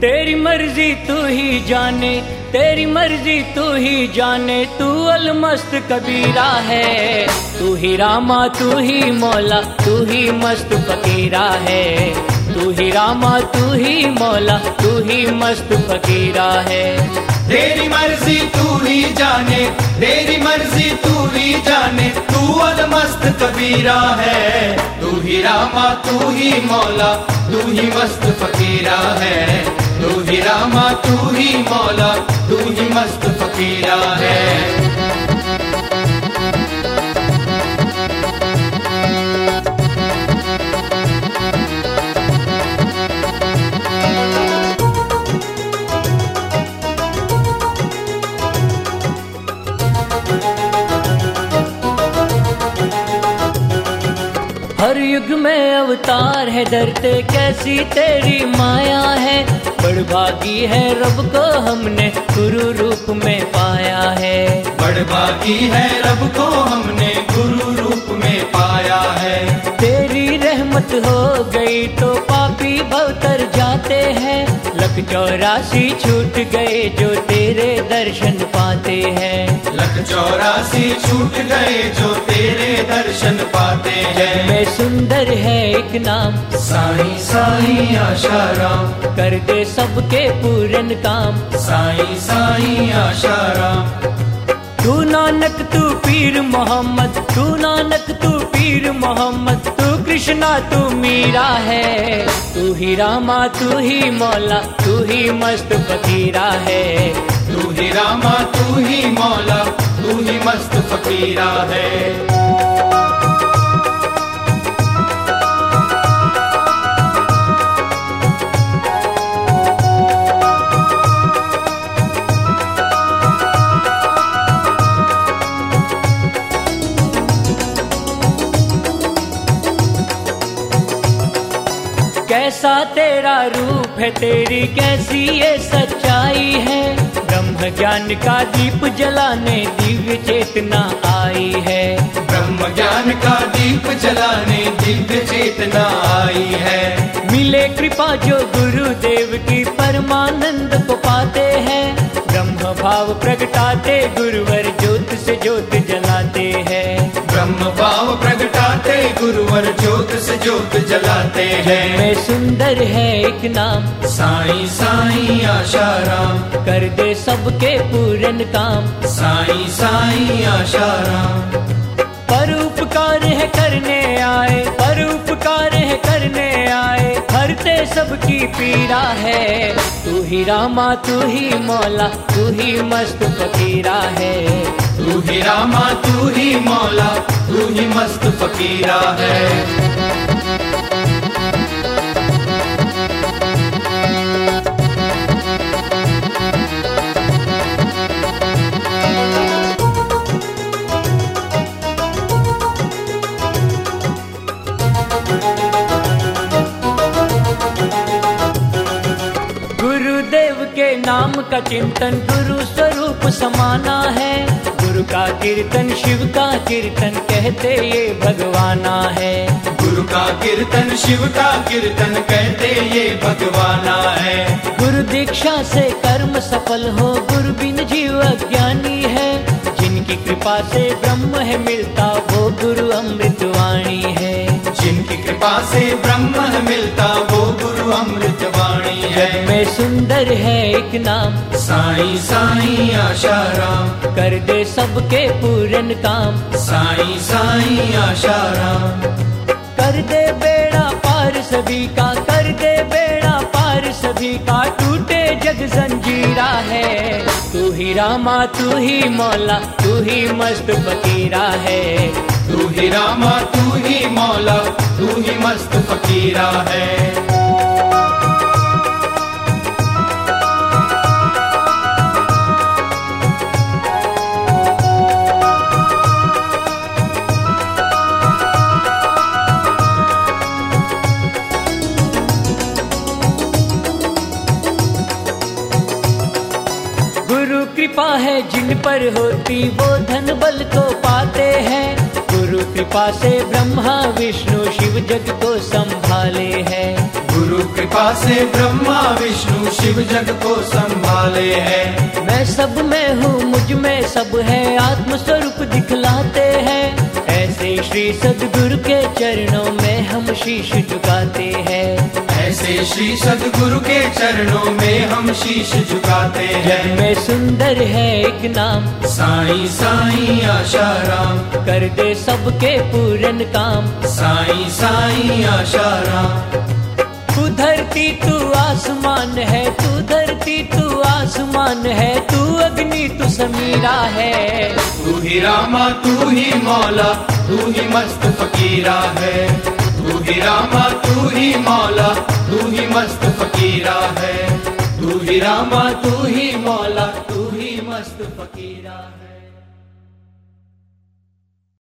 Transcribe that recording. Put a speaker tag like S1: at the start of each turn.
S1: तेरी मर्ज़ी तू ही जाने तेरी मर्ज़ी तू ही जाने तू अलमस्त कबीरा है तू ही रामा तू ही मौला तू ही मस्त फकीरा है तू ही रामा तू ही मौला तू ही मस्त फकीरा है
S2: तेरी मर्ज़ी तू ही जाने तेरी मर्ज़ी तू ही जाने तू अलमस्त कबीरा है तू ही रामा तू ही मौला तू ही मस्त फकीरा है तू ही रामा तू ही मौला तू ही मस्त फकीरा है।
S1: हर युग में अवतार है डरते कैसी तेरी माया है? बड़ भागी है रब को हमने गुरु रूप में पाया है।
S2: बड़ भागी है रब को हमने गुरु रूप में पाया है।
S1: तेरी रहमत हो गई तो पापी चौरासी छूट गए जो तेरे दर्शन पाते हैं।
S2: लख चौरासी छूट गए जो तेरे दर्शन पाते हैं।
S1: में सुंदर है एक नाम
S2: साईं साईं आशाराम
S1: कर दे सबके पूरन काम।
S2: साईं साईं आशाराम
S1: तू नानक तू पीर मोहम्मद तू नानक तू पीर मोहम्मद। कृष्णा, तू मीरा है। तू ही रामा, तू ही मौला, तू ही मस्त फकीरा है।
S2: तू ही रामा, तू ही मौला, तू ही मस्त फकीरा है।
S1: कैसा तेरा रूप है तेरी कैसी ये सच्चाई है? ब्रह्म ज्ञान का दीप जलाने दिव्य चेतना आई है।
S2: ब्रह्म ज्ञान का दीप जलाने दिव्य चेतना आई है।
S1: मिले कृपा जो गुरुदेव की परमानंद को पाते हैं। ब्रह्म भाव प्रगटाते गुरुवर ज्योत से ज्योत
S2: गुरुवर ज्योत से ज्योत जलाते हैं।
S1: में सुंदर है एक नाम।
S2: साईं साईं आशाराम
S1: कर दे सबके पूरन काम।
S2: साईं साईं आशाराम
S1: परोपकार है करने आए परोपकार है करने आए। हरते सबकी पीड़ा है। तू ही रामा तू ही मौला तू ही मस्त फकीरा है।
S2: तू ही रामा तू ही मौला तू ही मस्त फकीरा है।
S1: नाम का चिंतन गुरु स्वरूप समाना है। गुरु का कीर्तन शिव का कीर्तन कहते ये भगवाना है।
S2: गुरु का कीर्तन शिव का कीर्तन कहते ये भगवाना है।
S1: गुरु दीक्षा से कर्म सफल हो गुरु बिन जीव अज्ञानी है। जिनकी कृपा से ब्रह्म है मिलता वो गुरु अमृतवाणी है।
S2: जिनकी कृपा से ब्रह्म है मिलता वो गुरु अमृत है
S1: में सुंदर है एक नाम।
S2: साईं साईं आशाराम
S1: कर दे सबके पूरन काम।
S2: साईं साईं आशाराम
S1: कर दे बेड़ा पार सभी का कर दे बेड़ा पार सभी का। टूटे जग जंजीरा है। तू ही रामा तू ही मौला तू ही मस्त फकीरा है।
S2: तू ही रामा तू ही मौला तू ही मस्त फकीरा है।
S1: कृपा है जिन पर होती वो धन बल को पाते हैं। गुरु कृपा से ब्रह्मा विष्णु शिव जग को संभाले हैं।
S2: गुरु गुरु कृपा से ब्रह्मा विष्णु शिव जग को संभाले हैं।
S1: मैं सब में हूँ मुझमें सब है आत्म स्वरूप दिखलाते हैं। ऐसे श्री सदगुरु के चरणों में हम शीश झुकाते हैं।
S2: ऐसे श्री सदगुरु के चरणों में हम शीश झुकाते हैं।
S1: में सुंदर है एक नाम।
S2: साईं साईं आशाराम
S1: कर दे सबके पूरन काम।
S2: साईं साईं आशाराम
S1: तू धरती तू आसमान है। तू धरती तू आसमान है। तू अग्नि तू समीरा है।
S2: तू ही रामा तू ही मौला। तू ही मस्त फकीरा है। तू ही रामा तू ही मौला तू ही मस्त फकीरा है। तू ही रामा तू ही मौला तू ही मस्त फकीरा है।